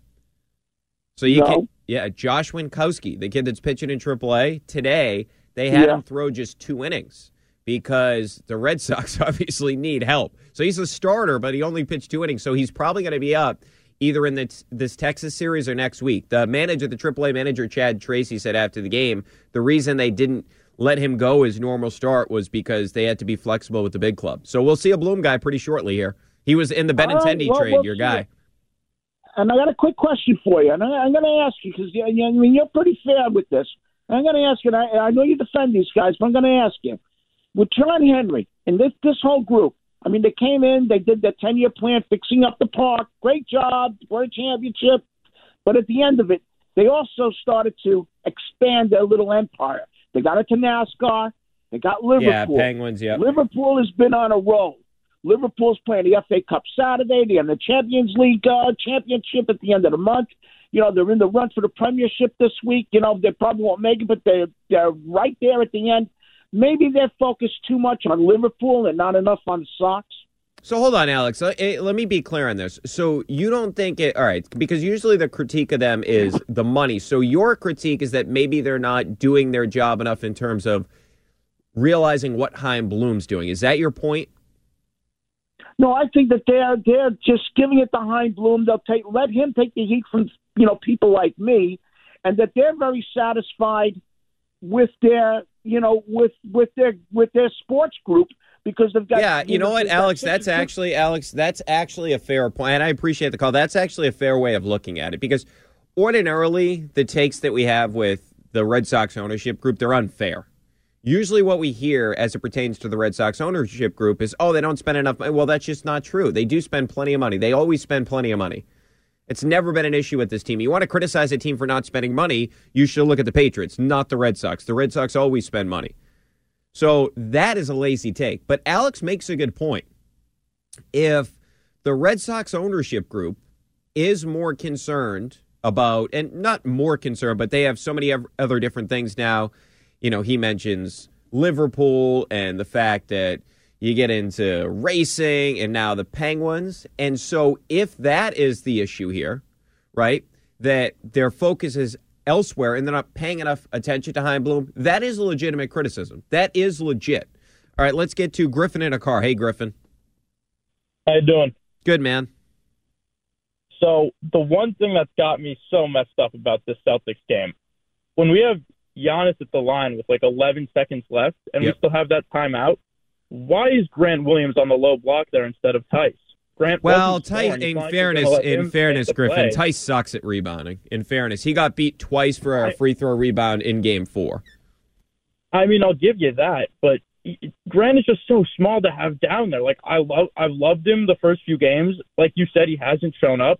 So you no. can, yeah, Josh Winkowski, the kid that's pitching in AAA today. They had Yeah. him throw just two innings because the Red Sox obviously need help. So he's a starter, but he only pitched two innings. So he's probably going to be up either in this, this Texas series or next week. The manager, the AAA manager, Chad Tracy, said after the game the reason they didn't let him go his normal start was because they had to be flexible with the big club. So we'll see a Bloom guy pretty shortly here. He was in the Benintendi well, trade, we'll your guy. And I got a quick question for you, and I, I'm going to ask you because I mean you're pretty fair with this. I'm going to ask you. And I, I know you defend these guys, but I'm going to ask you with John Henry and this this whole group. I mean, they came in, they did their 10 year plan, fixing up the park. Great job, won a championship. But at the end of it, they also started to expand their little empire. They got into NASCAR. They got Liverpool. Yeah, Penguins, yeah. Liverpool has been on a roll. Liverpool's playing the FA Cup Saturday. They're in the Champions League uh, championship at the end of the month. You know, they're in the run for the Premiership this week. You know, they probably won't make it, but they're they're right there at the end. Maybe they're focused too much on Liverpool and not enough on Sox. So hold on, Alex. Let, eh, me be clear on this. So you don't think it? All right, because usually the critique of them is the money. So your critique is that maybe they're not doing their job enough in terms of realizing what Chaim Bloom's doing. Is that your point? No, I think that they're they're just giving it to Chaim Bloom. They'll take let him take the heat from you know people like me, and that they're very satisfied with their you know with with their with their sports group because they've got Yeah, you know what, Alex? That's actually Alex. That's actually a fair point, and I appreciate the call. That's actually a fair way of looking at it because ordinarily the takes that we have with the Red Sox ownership group they're unfair. Usually, what we hear as it pertains to the Red Sox ownership group is, "Oh, they don't spend enough." money." Well, that's just not true. They do spend plenty of money. They always spend plenty of money. It's never been an issue with this team. You want to criticize a team for not spending money, you should look at the Patriots, not the Red Sox. The Red Sox always spend money. So that is a lazy take. But Alex makes a good point. If the Red Sox ownership group is more concerned about, and not more concerned, but they have so many other different things now. You know, he mentions Liverpool and the fact that, you get into racing, and now the Penguins. And so, if that is the issue here, right, that their focus is elsewhere and they're not paying enough attention to Chaim Bloom, that is a legitimate criticism. That is legit. All right, let's get to Griffin in a car. Hey, Griffin. How you doing? Good, man. So the one thing that's got me so messed up about this Celtics game, when we have Giannis at the line with like 11 seconds left and Yep. we still have that timeout, why is Grant Williams on the low block there instead of Theis? Grant Well, Theis, in not like you're fairness, in fairness, Griffin, play. Theis sucks at rebounding. In fairness, he got beat twice for a free throw rebound in Game Four. I mean, I'll give you that, but Grant is just so small to have down there. Like I love, I've loved him the first few games. Like you said, he hasn't shown up.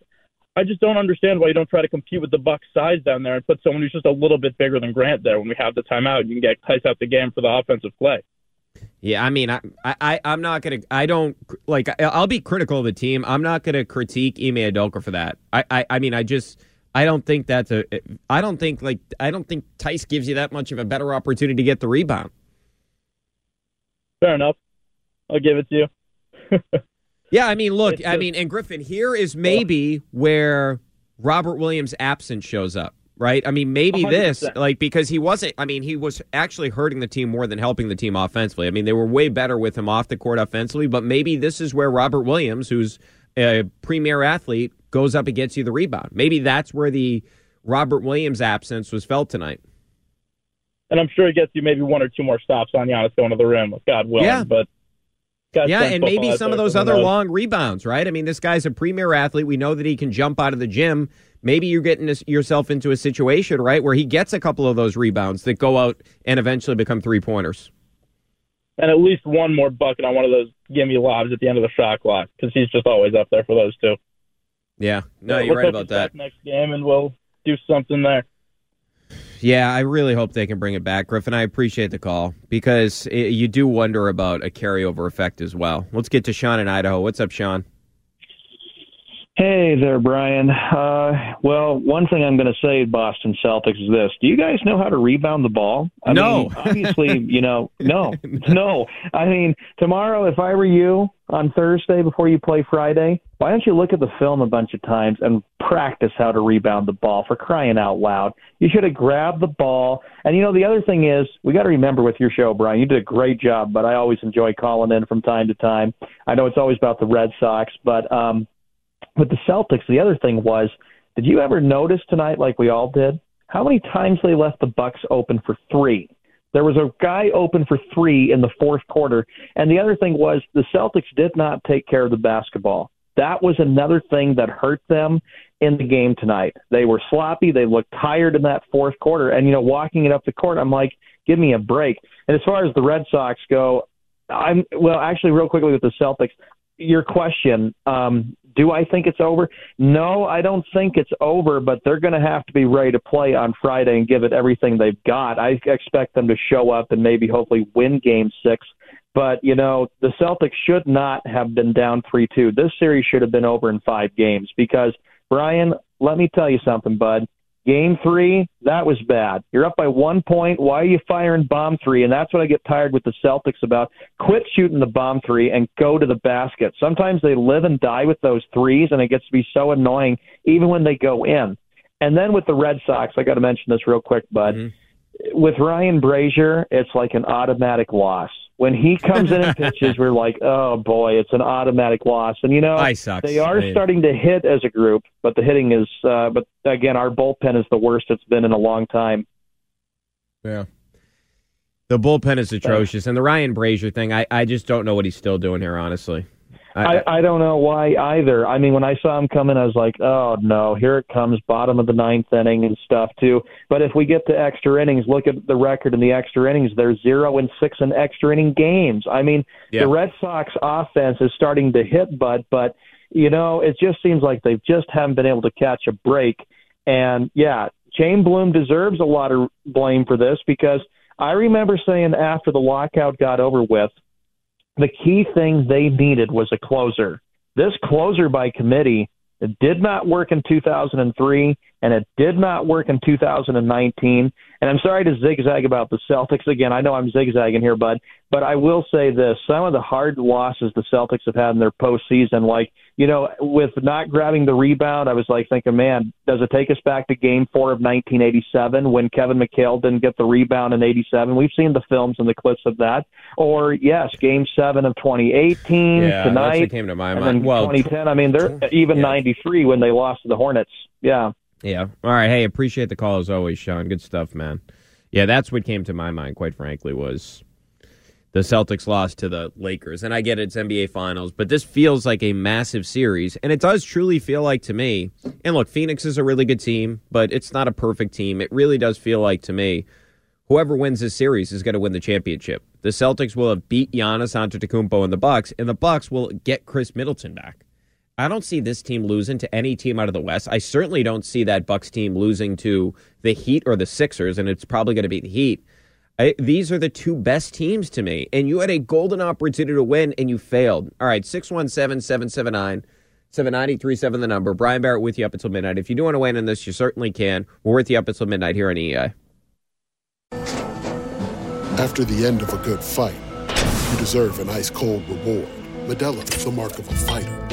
I just don't understand why you don't try to compete with the Bucks size down there and put someone who's just a little bit bigger than Grant there. When we have the timeout, you can get Theis out the game for the offensive play. Yeah, I mean, I, I, I'm not gonna. I don't like. I'll be critical of the team. I'm not gonna critique Ime Udoka for that. I, I, I mean, I just, I don't think that's a. I don't think like, I don't think Theis gives you that much of a better opportunity to get the rebound. Fair enough. I'll give it to you. Yeah, I mean, look, I mean, and Griffin, here is maybe where Robert Williams' absence shows up, right? I mean, maybe this, 100%. like, because he wasn't, I mean, he was actually hurting the team more than helping the team offensively. I mean, they were way better with him off the court offensively, but maybe this is where Robert Williams, who's a premier athlete, goes up and gets you the rebound. Maybe that's where the Robert Williams absence was felt tonight. And I'm sure it gets you maybe one or two more stops on Giannis going to the rim, if God willing. Yeah. But yeah, and maybe some of those other long rebounds, right? I mean, this guy's a premier athlete. We know that he can jump out of the gym. Maybe you're getting this, yourself into a situation, right, where he gets a couple of those rebounds that go out and eventually become three pointers. and at least one more bucket on one of those gimme lobs at the end of the shot clock because he's just always up there for those two. Yeah, no, Let's you're right about that. Next game, and we'll do something there. Yeah, I really hope they can bring it back, Griffin. I appreciate the call because it, you do wonder about a carryover effect as well. Let's get to Sean in Idaho. What's up, Sean? Hey there, Brian. Uh, well, one thing I'm going to say, Boston Celtics, is this: Do you guys know how to rebound the ball? I No. mean, obviously, you know, no, no. I mean, tomorrow, if I were you on Thursday before you play Friday, why don't you look at the film a bunch of times and practice how to rebound the ball? For crying out loud, you should have grabbed the ball. And you know, the other thing is, we got to remember with your show, Brian, you did a great job. But I always enjoy calling in from time to time. I know it's always about the Red Sox, but. um with the Celtics, the other thing was, did you ever notice tonight, like we all did, how many times they left the Bucks open for three? There was a guy open for three in the fourth quarter, and the other thing was the Celtics did not take care of the basketball. That was another thing that hurt them in the game tonight. They were sloppy. They looked tired in that fourth quarter, and you know, walking it up the court, I'm like, give me a break. And as far as the Red Sox go, I'm well, actually, real quickly with the Celtics, your question, um, do I think it's over? No, I don't think it's over, but they're going to have to be ready to play on Friday and give it everything they've got. I expect them to show up and maybe hopefully win game six. But, you know, the Celtics should not have been down 3 2. This series should have been over in five games because, Brian, let me tell you something, bud. Game three, that was bad. You're up by one point. Why are you firing bomb three? And that's what I get tired with the Celtics about. Quit shooting the bomb three and go to the basket. Sometimes they live and die with those threes, and it gets to be so annoying even when they go in. And then with the Red Sox, I got to mention this real quick, bud. Mm-hmm. With Ryan Brasier, it's like an automatic loss. When he comes in and pitches, we're like, oh boy, it's an automatic loss. And you know, sucks. they are starting to hit as a group, but the hitting is. Uh, but again, our bullpen is the worst it's been in a long time. Yeah. The bullpen is atrocious, and the Ryan Brasier thing, I, I just don't know what he's still doing here, honestly. I, I don't know why either. I mean, when I saw him coming, I was like, oh no, here it comes, bottom of the ninth inning and stuff too. But if we get to extra innings, look at the record in the extra innings. They're zero and six in extra inning games. I mean, Yeah. the Red Sox offense is starting to hit, Bud, but you know, it just seems like they just haven't been able to catch a break. And yeah, Shane Bloom deserves a lot of blame for this because I remember saying after the lockout got over with, the key thing they needed was a closer. This closer by committee it did not work in 2003, and it did not work in 2019. And I'm sorry to zigzag about the Celtics again. I know I'm zigzagging here, bud, but I will say this: some of the hard losses the Celtics have had in their postseason, like you know, with not grabbing the rebound, I was like thinking, man, does it take us back to Game Four of 1987 when Kevin McHale didn't get the rebound in '87? We've seen the films and the clips of that. Or yes, Game Seven of 2018 Yeah, tonight. that's what came to my and mind. then Well, 2010. I mean, they're even '93 when they lost to the Hornets. Yeah. Yeah. All right. Hey, appreciate the call as always, Sean. Good stuff, man. Yeah, that's what came to my mind, quite frankly, was the Celtics lost to the Lakers. And I get it's NBA Finals, but this feels like a massive series. And it does truly feel like to me, and look, Phoenix is a really good team, but it's not a perfect team. It really does feel like to me, whoever wins this series is going to win the championship. The Celtics will have beat Giannis Antetokounmpo and the Bucks, and the Bucks will get Khris Middleton back. I don't see this team losing to any team out of the West. I certainly don't see that Bucks team losing to the Heat or the Sixers, and it's probably going to be the Heat. I, these are the two best teams to me, and you had a golden opportunity to win, and you failed. All right, 617 779 7937, the number. Brian Barrett with you up until midnight. If you do want to weigh in this, you certainly can. We're with you up until midnight here on EI. After the end of a good fight, you deserve an ice cold reward. Modelo the mark of a fighter.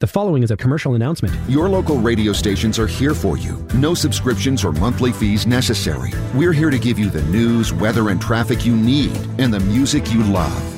The following is a commercial announcement. Your local radio stations are here for you. No subscriptions or monthly fees necessary. We're here to give you the news, weather, and traffic you need and the music you love.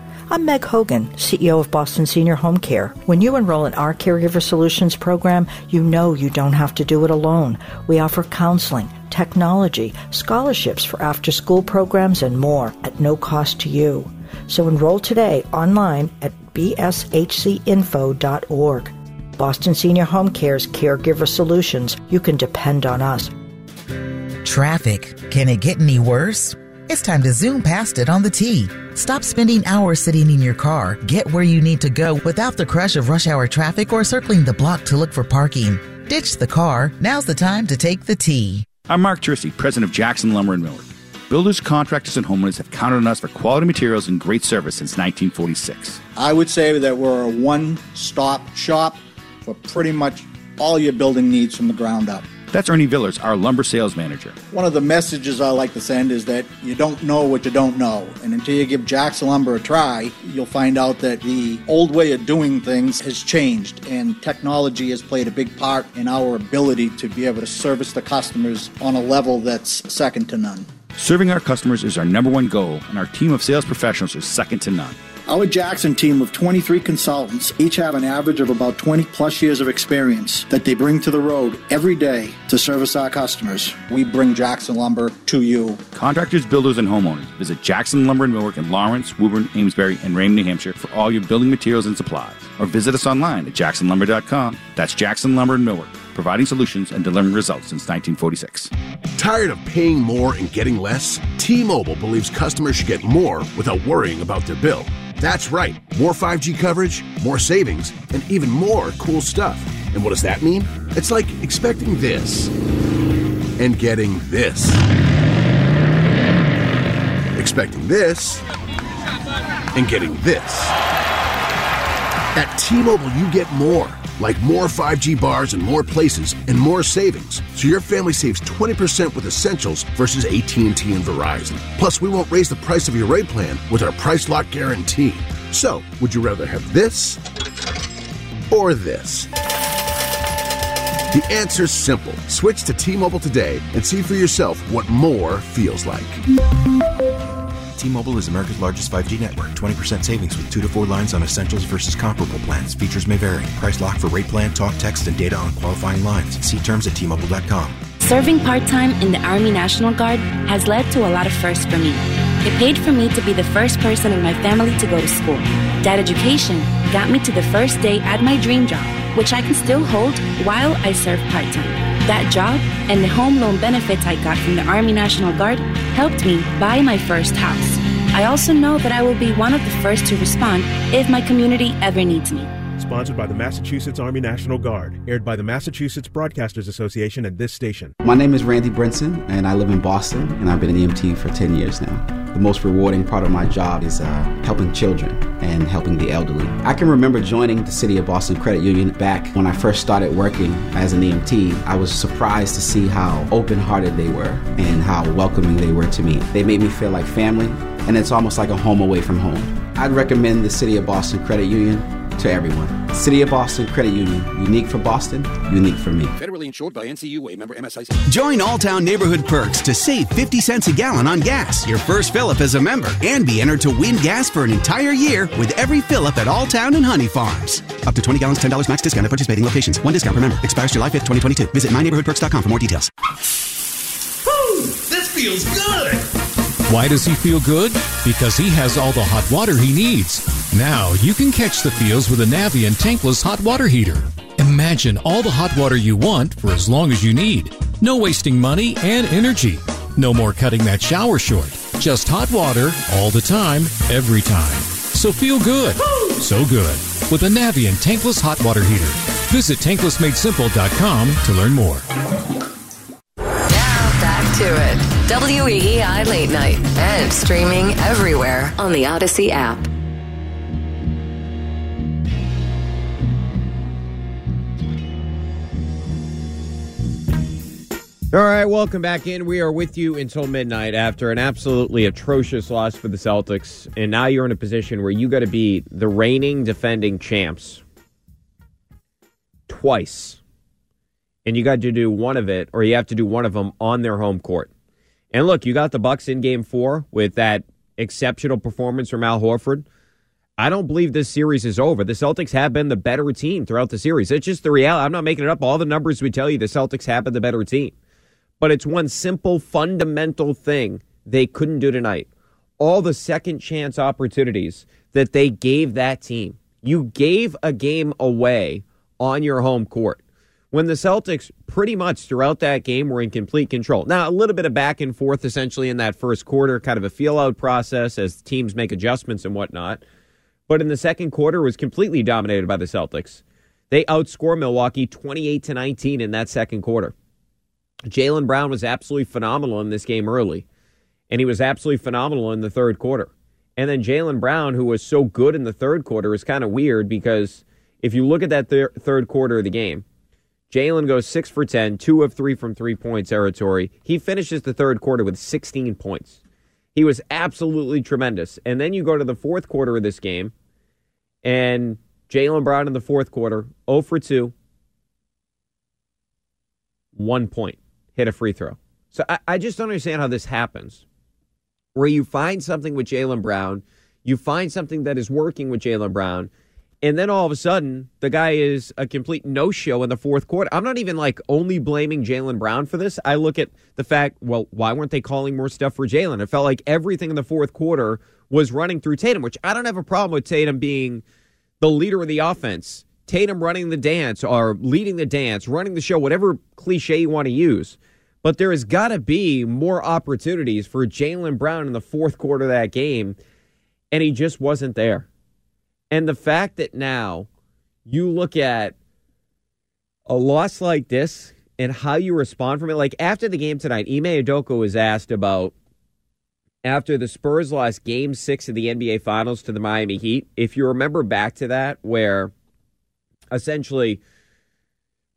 I'm Meg Hogan, CEO of Boston Senior Home Care. When you enroll in our Caregiver Solutions program, you know you don't have to do it alone. We offer counseling, technology, scholarships for after school programs, and more at no cost to you. So enroll today online at bshcinfo.org. Boston Senior Home Care's Caregiver Solutions. You can depend on us. Traffic. Can it get any worse? It's time to zoom past it on the T. Stop spending hours sitting in your car. Get where you need to go without the crush of rush hour traffic or circling the block to look for parking. Ditch the car. Now's the time to take the T. I'm Mark Jersey, president of Jackson Lumber and Millwork. Builders, contractors, and homeowners have counted on us for quality materials and great service since 1946. I would say that we're a one stop shop for pretty much all your building needs from the ground up. That's Ernie Villers, our lumber sales manager. One of the messages I like to send is that you don't know what you don't know. And until you give Jack's Lumber a try, you'll find out that the old way of doing things has changed. And technology has played a big part in our ability to be able to service the customers on a level that's second to none. Serving our customers is our number one goal, and our team of sales professionals is second to none. Our Jackson team of 23 consultants each have an average of about 20 plus years of experience that they bring to the road every day to service our customers. We bring Jackson Lumber to you. Contractors, builders, and homeowners, visit Jackson Lumber and Millwork in Lawrence, Woburn, Amesbury, and Raymond, New Hampshire for all your building materials and supplies. Or visit us online at jacksonlumber.com. That's Jackson Lumber and Millwork, providing solutions and delivering results since 1946. Tired of paying more and getting less? T-Mobile believes customers should get more without worrying about their bill. That's right. More 5G coverage, more savings, and even more cool stuff. And what does that mean? It's like expecting this and getting this. Expecting this and getting this. At T-Mobile, you get more, like more 5G bars in more places and more savings. So your family saves 20% with Essentials versus AT&T and Verizon. Plus, we won't raise the price of your rate plan with our Price Lock Guarantee. So, would you rather have this or this? The answer's simple. Switch to T-Mobile today and see for yourself what more feels like. T-Mobile is America's largest 5G network. 20% savings with 2 to 4 lines on essentials versus comparable plans. Features may vary. Price lock for rate plan, talk, text, and data on qualifying lines. See terms at T-Mobile.com. Serving part time in the Army National Guard has led to a lot of firsts for me. It paid for me to be the first person in my family to go to school. That education got me to the first day at my dream job, which I can still hold while I serve part time. That job and the home loan benefits I got from the Army National Guard helped me buy my first house. I also know that I will be one of the first to respond if my community ever needs me. Sponsored by the Massachusetts Army National Guard. Aired by the Massachusetts Broadcasters Association and this station. My name is Randy Brinson, and I live in Boston, and I've been an EMT for 10 years now. The most rewarding part of my job is uh, helping children and helping the elderly. I can remember joining the City of Boston Credit Union back when I first started working as an EMT. I was surprised to see how open hearted they were and how welcoming they were to me. They made me feel like family, and it's almost like a home away from home. I'd recommend the City of Boston Credit Union to everyone. City of Boston Credit Union, unique for Boston, unique for me. Federally insured by NCUA member MSIC. Join Alltown Neighborhood Perks to save 50 cents a gallon on gas, your first fill up as a member, and be entered to win gas for an entire year with every fill up at Alltown and Honey Farms. Up to 20 gallons, $10 max discount at participating locations. One discount per member. Expires July 5th, 2022. Visit myneighborhoodperks.com for more details. Woo! This feels good! Why does he feel good? Because he has all the hot water he needs. Now you can catch the feels with a Navien tankless hot water heater. Imagine all the hot water you want for as long as you need. No wasting money and energy. No more cutting that shower short. Just hot water all the time, every time. So feel good. So good. With a Navien tankless hot water heater. Visit tanklessmadesimple.com to learn more. Now back to it. WEEI Late Night and streaming everywhere on the Audacy app. All right, welcome back in. We are with you until midnight after an absolutely atrocious loss for the Celtics. And now you're in a position where you got to beat the reigning defending champs twice. And you got to do one of it, or you have to do one of them on their home court. And look, you got the Bucks in game four with that exceptional performance from Al Horford. I don't believe this series is over. The Celtics have been the better team throughout the series. It's just the reality. I'm not making it up. All the numbers would tell you the Celtics have been the better team. But it's one simple, fundamental thing they couldn't do tonight. All the second chance opportunities that they gave that team. You gave a game away on your home court when the Celtics pretty much throughout that game were in complete control. Now, a little bit of back and forth essentially in that first quarter, kind of a feel out process as teams make adjustments and whatnot. But in the second quarter, was completely dominated by the Celtics. They outscore Milwaukee 28 to 19 in that second quarter. Jaylen Brown was absolutely phenomenal in this game early, and he was absolutely phenomenal in the third quarter. And then Jaylen Brown, who was so good in the third quarter, is kind of weird because if you look at that thir- third quarter of the game, Jaylen goes six for 10, two of three from three point territory. He finishes the third quarter with 16 points. He was absolutely tremendous. And then you go to the fourth quarter of this game, and Jaylen Brown in the fourth quarter, 0 for 2, one point, hit a free throw. So I, I just don't understand how this happens. Where you find something with Jaylen Brown, you find something that is working with Jaylen Brown, and then all of a sudden, the guy is a complete no show in the fourth quarter. I'm not even like only blaming Jaylen Brown for this. I look at the fact, well, why weren't they calling more stuff for Jaylen? It felt like everything in the fourth quarter was running through Tatum, which I don't have a problem with Tatum being the leader of the offense. Tatum running the dance or leading the dance, running the show, whatever cliche you want to use. But there has got to be more opportunities for Jaylen Brown in the fourth quarter of that game, and he just wasn't there. And the fact that now you look at a loss like this and how you respond from it, like after the game tonight, Ime Udoka was asked about after the Spurs lost game six of the NBA Finals to the Miami Heat. If you remember back to that, where essentially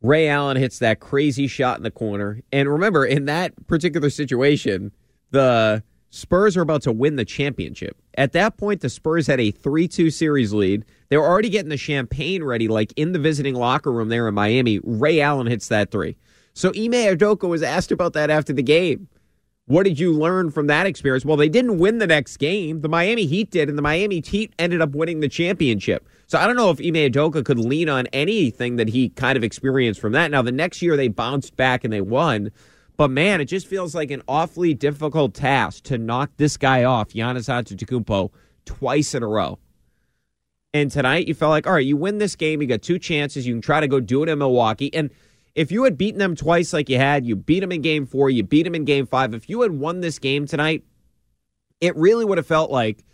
Ray Allen hits that crazy shot in the corner. And remember, in that particular situation, the Spurs are about to win the championship. At that point, the Spurs had a 3 2 series lead. They were already getting the champagne ready, like in the visiting locker room there in Miami. Ray Allen hits that three. So Ime Udoka was asked about that after the game. What did you learn from that experience? Well, they didn't win the next game. The Miami Heat did, and the Miami Heat ended up winning the championship. So I don't know if Ime Udoka could lean on anything that he kind of experienced from that. Now, the next year they bounced back and they won. But man, it just feels like an awfully difficult task to knock this guy off, Giannis Antetokounmpo, twice in a row. And tonight you felt like, all right, you win this game, you got two chances, you can try to go do it in Milwaukee. And if you had beaten them twice like you had, you beat them in game four, you beat them in game five. If you had won this game tonight, it really would have felt like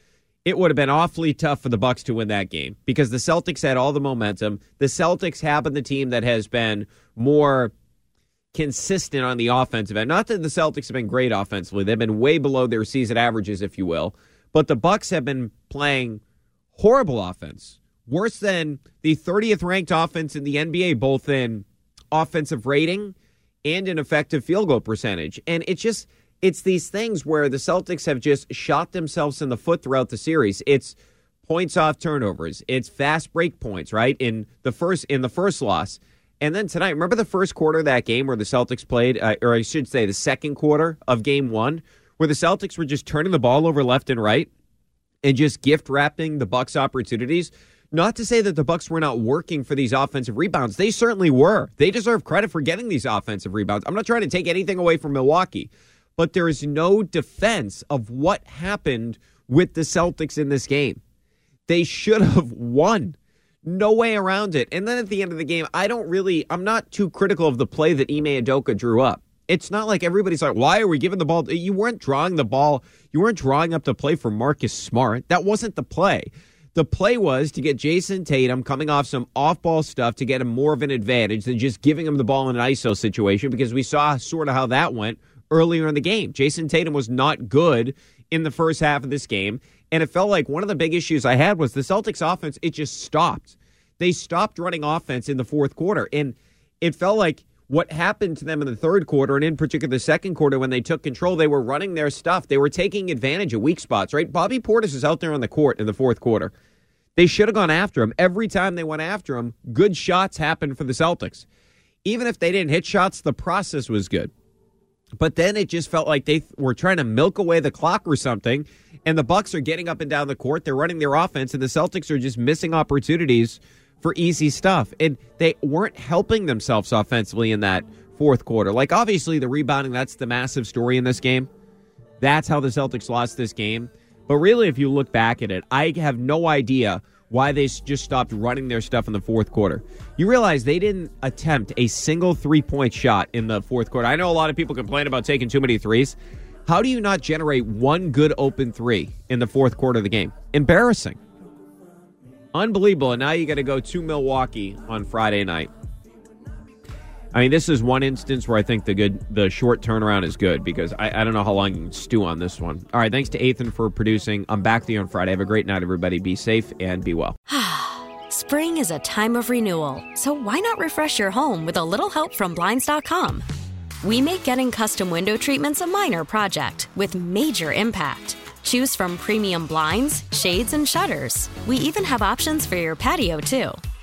it would have been awfully tough for the Bucks to win that game because the Celtics had all the momentum. The Celtics have been the team that has been more consistent on the offensive end. Not that the Celtics have been great offensively; they've been way below their season averages, if you will. But the Bucks have been playing horrible offense, worse than the 30th ranked offense in the NBA, both in offensive rating and in effective field goal percentage. And it just it's these things where the Celtics have just shot themselves in the foot throughout the series. It's points off turnovers. It's fast break points, right? In the first in the first loss. And then tonight, remember the first quarter of that game where the Celtics played, uh, or I should say the second quarter of game one, where the Celtics were just turning the ball over left and right and just gift wrapping the Bucks opportunities. Not to say that the Bucks were not working for these offensive rebounds. They certainly were. They deserve credit for getting these offensive rebounds. I'm not trying to take anything away from Milwaukee, but there is no defense of what happened with the Celtics in this game. They should have won. No way around it. And then at the end of the game, I don't really, I'm not too critical of the play that Ime Udoka drew up. It's not like everybody's like, why are we giving the ball? You weren't drawing the ball. You weren't drawing up the play for Marcus Smart. That wasn't the play. The play was to get Jayson Tatum coming off some off ball stuff to get him more of an advantage than just giving him the ball in an ISO situation because we saw sort of how that went earlier in the game. Jayson Tatum was not good in the first half of this game. And it felt like one of the big issues I had was the Celtics offense, it just stopped. They stopped running offense in the fourth quarter. And it felt like what happened to them in the third quarter, and in particular the second quarter when they took control, they were running their stuff. They were taking advantage of weak spots, right? Bobby Portis is out there on the court in the fourth quarter. They should have gone after him. Every time they went after him, good shots happened for the Celtics. Even if they didn't hit shots, the process was good. But then it just felt like they were trying to milk away the clock or something, and the Bucks are getting up and down the court. They're running their offense, and the Celtics are just missing opportunities for easy stuff. And they weren't helping themselves offensively in that fourth quarter. Like obviously the rebounding, that's the massive story in this game. That's how the Celtics lost this game. But really, if you look back at it, I have no idea why they just stopped running their stuff in the fourth quarter. You realize they didn't attempt a single three point shot in the fourth quarter. I know a lot of people complain about taking too many threes. How do you not generate one good open three in the fourth quarter of the game? Embarrassing. Unbelievable. And now you got to go to Milwaukee on Friday night. I mean, this is one instance where I think the good, the short turnaround is good because I, I don't know how long you can stew on this one. All right, thanks to Ethan for producing. I'm back to you on Friday. Have a great night, everybody. Be safe and be well. Spring is a time of renewal, so why not refresh your home with a little help from Blinds.com? We make getting custom window treatments a minor project with major impact. Choose from premium blinds, shades, and shutters. We even have options for your patio, too.